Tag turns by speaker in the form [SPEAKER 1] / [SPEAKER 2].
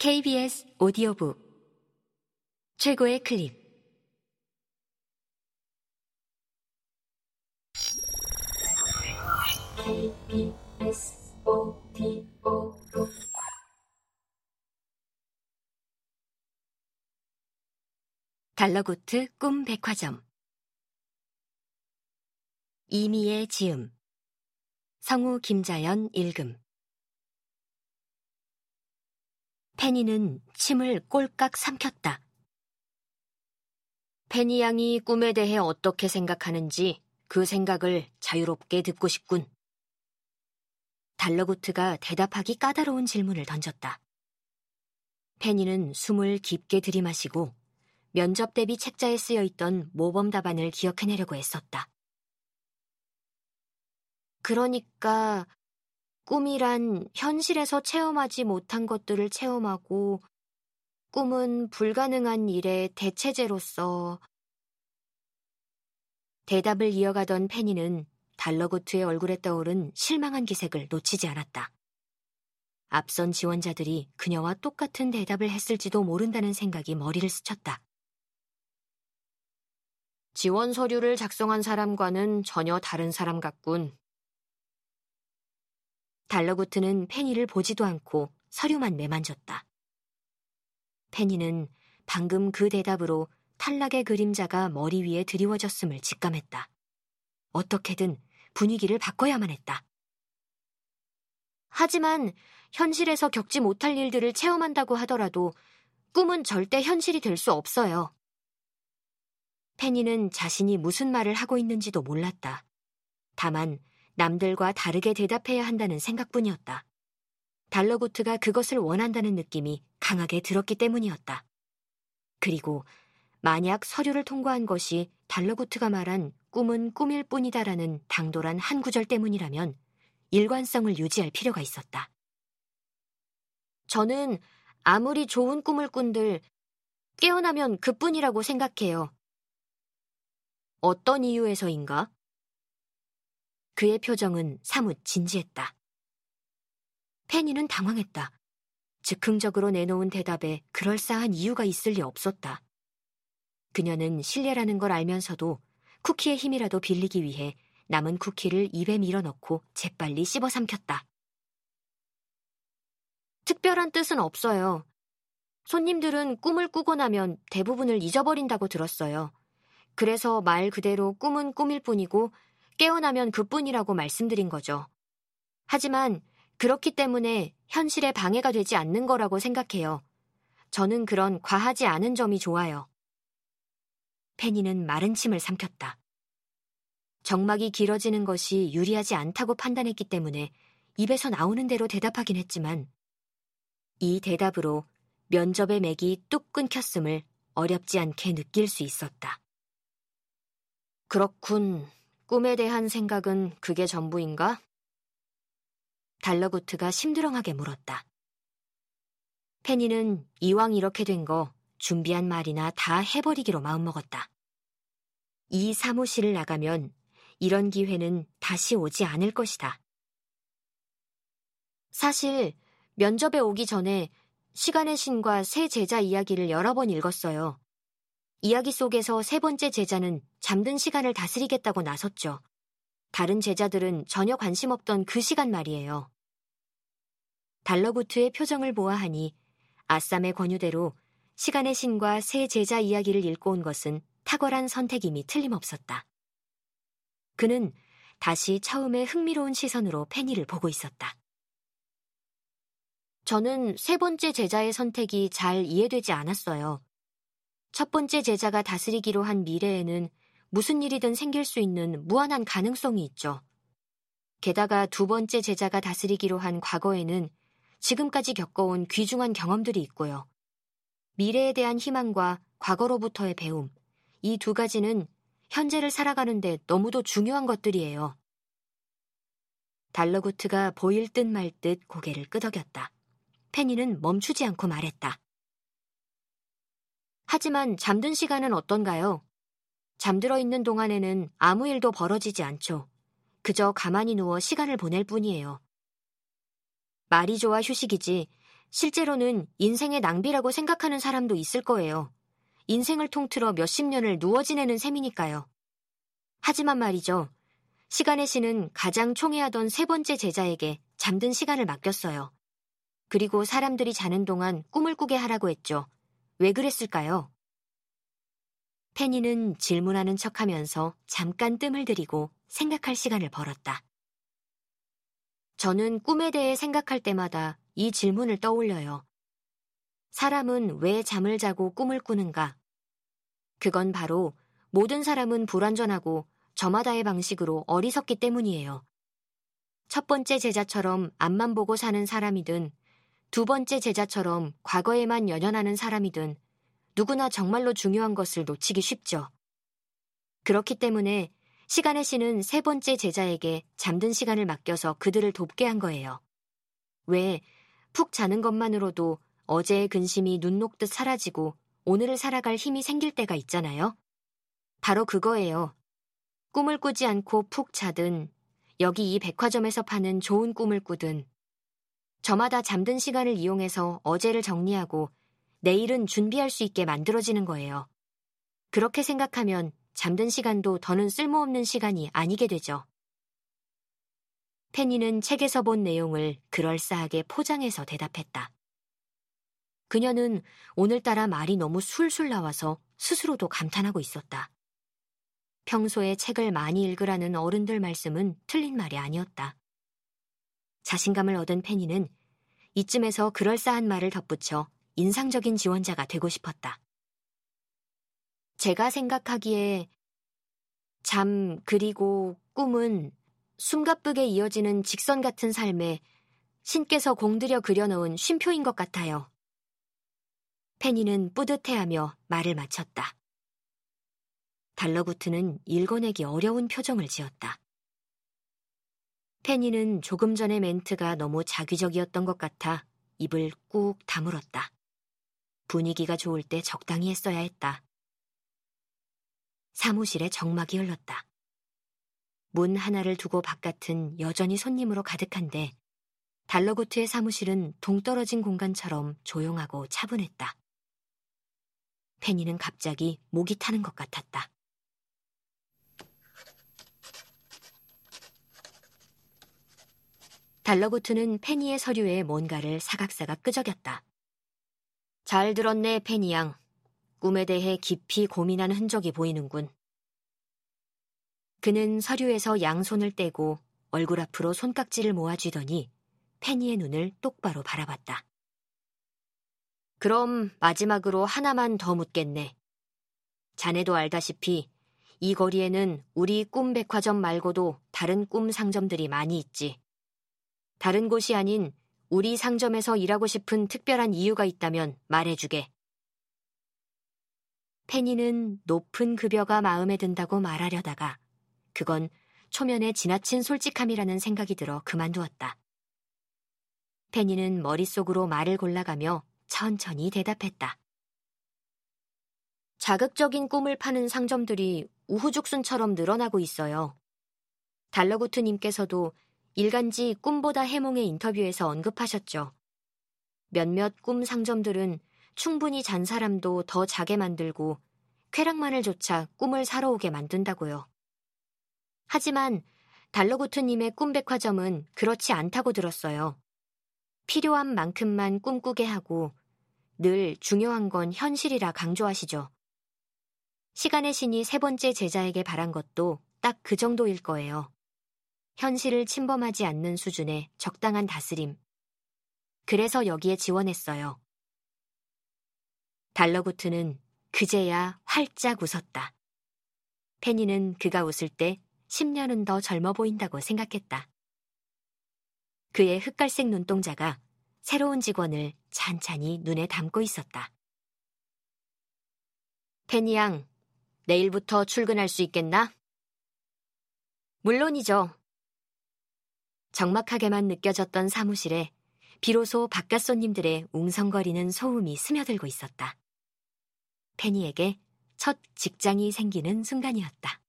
[SPEAKER 1] KBS 오디오북. 최고의 클립. KBS 오디오북. 달러고트 꿈 백화점. 이미의 지음. 성우 김자연 읽음 페니는 침을 꼴깍 삼켰다. 페니 양이 꿈에 대해 어떻게 생각하는지 그 생각을 자유롭게 듣고 싶군. 달러구트가 대답하기 까다로운 질문을 던졌다. 페니는 숨을 깊게 들이마시고 면접 대비 책자에 쓰여 있던 모범 답안을 기억해내려고 애썼다. 그러니까 꿈이란 현실에서 체험하지 못한 것들을 체험하고 꿈은 불가능한 일의 대체제로서 대답을 이어가던 페니는 달러고트의 얼굴에 떠오른 실망한 기색을 놓치지 않았다. 앞선 지원자들이 그녀와 똑같은 대답을 했을지도 모른다는 생각이 머리를 스쳤다. 지원 서류를 작성한 사람과는 전혀 다른 사람 같군. 달러구트는 페니를 보지도 않고 서류만 매만졌다. 페니는 방금 그 대답으로 탈락의 그림자가 머리 위에 드리워졌음을 직감했다. 어떻게든 분위기를 바꿔야만 했다. 하지만 현실에서 겪지 못할 일들을 체험한다고 하더라도 꿈은 절대 현실이 될 수 없어요. 페니는 자신이 무슨 말을 하고 있는지도 몰랐다. 다만 남들과 다르게 대답해야 한다는 생각뿐이었다. 달러구트가 그것을 원한다는 느낌이 강하게 들었기 때문이었다. 그리고 만약 서류를 통과한 것이 달러구트가 말한 꿈은 꿈일 뿐이다라는 당돌한 한 구절 때문이라면 일관성을 유지할 필요가 있었다. 저는 아무리 좋은 꿈을 꾼들 깨어나면 그뿐이라고 생각해요. 어떤 이유에서인가? 그의 표정은 사뭇 진지했다. 페니는 당황했다. 즉흥적으로 내놓은 대답에 그럴싸한 이유가 있을 리 없었다. 그녀는 실례라는 걸 알면서도 쿠키의 힘이라도 빌리기 위해 남은 쿠키를 입에 밀어넣고 재빨리 씹어 삼켰다. 특별한 뜻은 없어요. 손님들은 꿈을 꾸고 나면 대부분을 잊어버린다고 들었어요. 그래서 말 그대로 꿈은 꿈일 뿐이고 깨어나면 그뿐이라고 말씀드린 거죠. 하지만 그렇기 때문에 현실에 방해가 되지 않는 거라고 생각해요. 저는 그런 과하지 않은 점이 좋아요. 페니는 마른 침을 삼켰다. 정막이 길어지는 것이 유리하지 않다고 판단했기 때문에 입에서 나오는 대로 대답하긴 했지만 이 대답으로 면접의 맥이 뚝 끊겼음을 어렵지 않게 느낄 수 있었다. 그렇군. 꿈에 대한 생각은 그게 전부인가? 달러구트가 심드렁하게 물었다. 페니는 이왕 이렇게 된 거 준비한 말이나 다 해버리기로 마음먹었다. 이 사무실을 나가면 이런 기회는 다시 오지 않을 것이다. 사실 면접에 오기 전에 시간의 신과 새 제자 이야기를 여러 번 읽었어요. 이야기 속에서 세 번째 제자는 잠든 시간을 다스리겠다고 나섰죠. 다른 제자들은 전혀 관심 없던 그 시간 말이에요. 달러구트의 표정을 보아하니 아쌈의 권유대로 시간의 신과 새 제자 이야기를 읽고 온 것은 탁월한 선택임이 틀림없었다. 그는 다시 처음에 흥미로운 시선으로 페니를 보고 있었다. 저는 세 번째 제자의 선택이 잘 이해되지 않았어요. 첫 번째 제자가 다스리기로 한 미래에는 무슨 일이든 생길 수 있는 무한한 가능성이 있죠. 게다가 두 번째 제자가 다스리기로 한 과거에는 지금까지 겪어온 귀중한 경험들이 있고요. 미래에 대한 희망과 과거로부터의 배움, 이 두 가지는 현재를 살아가는데 너무도 중요한 것들이에요. 달러구트가 보일 듯 말듯 고개를 끄덕였다. 페니는 멈추지 않고 말했다. 하지만 잠든 시간은 어떤가요? 잠들어 있는 동안에는 아무 일도 벌어지지 않죠. 그저 가만히 누워 시간을 보낼 뿐이에요. 말이 좋아 휴식이지 실제로는 인생의 낭비라고 생각하는 사람도 있을 거예요. 인생을 통틀어 몇십 년을 누워 지내는 셈이니까요. 하지만 말이죠. 시간의 신은 가장 총애하던 세 번째 제자에게 잠든 시간을 맡겼어요. 그리고 사람들이 자는 동안 꿈을 꾸게 하라고 했죠. 왜 그랬을까요? 페니는 질문하는 척 하면서 잠깐 뜸을 들이고 생각할 시간을 벌었다. 저는 꿈에 대해 생각할 때마다 이 질문을 떠올려요. 사람은 왜 잠을 자고 꿈을 꾸는가? 그건 바로 모든 사람은 불완전하고 저마다의 방식으로 어리석기 때문이에요. 첫 번째 제자처럼 앞만 보고 사는 사람이든 두 번째 제자처럼 과거에만 연연하는 사람이든 누구나 정말로 중요한 것을 놓치기 쉽죠. 그렇기 때문에 시간의 신은 세 번째 제자에게 잠든 시간을 맡겨서 그들을 돕게 한 거예요. 왜 푹 자는 것만으로도 어제의 근심이 눈 녹듯 사라지고 오늘을 살아갈 힘이 생길 때가 있잖아요. 바로 그거예요. 꿈을 꾸지 않고 푹 자든 여기 이 백화점에서 파는 좋은 꿈을 꾸든 저마다 잠든 시간을 이용해서 어제를 정리하고 내일은 준비할 수 있게 만들어지는 거예요. 그렇게 생각하면 잠든 시간도 더는 쓸모없는 시간이 아니게 되죠. 페니는 책에서 본 내용을 그럴싸하게 포장해서 대답했다. 그녀는 오늘따라 말이 너무 술술 나와서 스스로도 감탄하고 있었다. 평소에 책을 많이 읽으라는 어른들 말씀은 틀린 말이 아니었다. 자신감을 얻은 페니는 이쯤에서 그럴싸한 말을 덧붙여 인상적인 지원자가 되고 싶었다. 제가 생각하기에 잠 그리고 꿈은 숨가쁘게 이어지는 직선 같은 삶에 신께서 공들여 그려놓은 쉼표인 것 같아요. 페니는 뿌듯해하며 말을 마쳤다. 달러구트는 읽어내기 어려운 표정을 지었다. 페니는 조금 전의 멘트가 너무 자기적이었던 것 같아 입을 꾹 다물었다. 분위기가 좋을 때 적당히 했어야 했다. 사무실에 정막이 흘렀다. 문 하나를 두고 바깥은 여전히 손님으로 가득한데 달러구트의 사무실은 동떨어진 공간처럼 조용하고 차분했다. 페니는 갑자기 목이 타는 것 같았다. 달러구트는 페니의 서류에 뭔가를 사각사각 끄적였다. 잘 들었네, 페니 양. 꿈에 대해 깊이 고민하는 흔적이 보이는군. 그는 서류에서 양손을 떼고 얼굴 앞으로 손깍지를 모아쥐더니 페니의 눈을 똑바로 바라봤다. 그럼 마지막으로 하나만 더 묻겠네. 자네도 알다시피 이 거리에는 우리 꿈 백화점 말고도 다른 꿈 상점들이 많이 있지. 다른 곳이 아닌 우리 상점에서 일하고 싶은 특별한 이유가 있다면 말해주게. 페니는 높은 급여가 마음에 든다고 말하려다가 그건 초면에 지나친 솔직함이라는 생각이 들어 그만두었다. 페니는 머릿속으로 말을 골라가며 천천히 대답했다. 자극적인 꿈을 파는 상점들이 우후죽순처럼 늘어나고 있어요. 달러구트님께서도 일간지 꿈보다 해몽의 인터뷰에서 언급하셨죠. 몇몇 꿈 상점들은 충분히 잔 사람도 더 자게 만들고 쾌락만을 조차 꿈을 사러 오게 만든다고요. 하지만 달러구트님의 꿈백화점은 그렇지 않다고 들었어요. 필요한 만큼만 꿈꾸게 하고 늘 중요한 건 현실이라 강조하시죠. 시간의 신이 세 번째 제자에게 바란 것도 딱 그 정도일 거예요. 현실을 침범하지 않는 수준의 적당한 다스림. 그래서 여기에 지원했어요. 달러구트는 그제야 활짝 웃었다. 페니는 그가 웃을 때 10년은 더 젊어 보인다고 생각했다. 그의 흑갈색 눈동자가 새로운 직원을 찬찬히 눈에 담고 있었다. 페니 양, 내일부터 출근할 수 있겠나? 물론이죠. 적막하게만 느껴졌던 사무실에 비로소 바깥 손님들의 웅성거리는 소음이 스며들고 있었다. 페니에게 첫 직장이 생기는 순간이었다.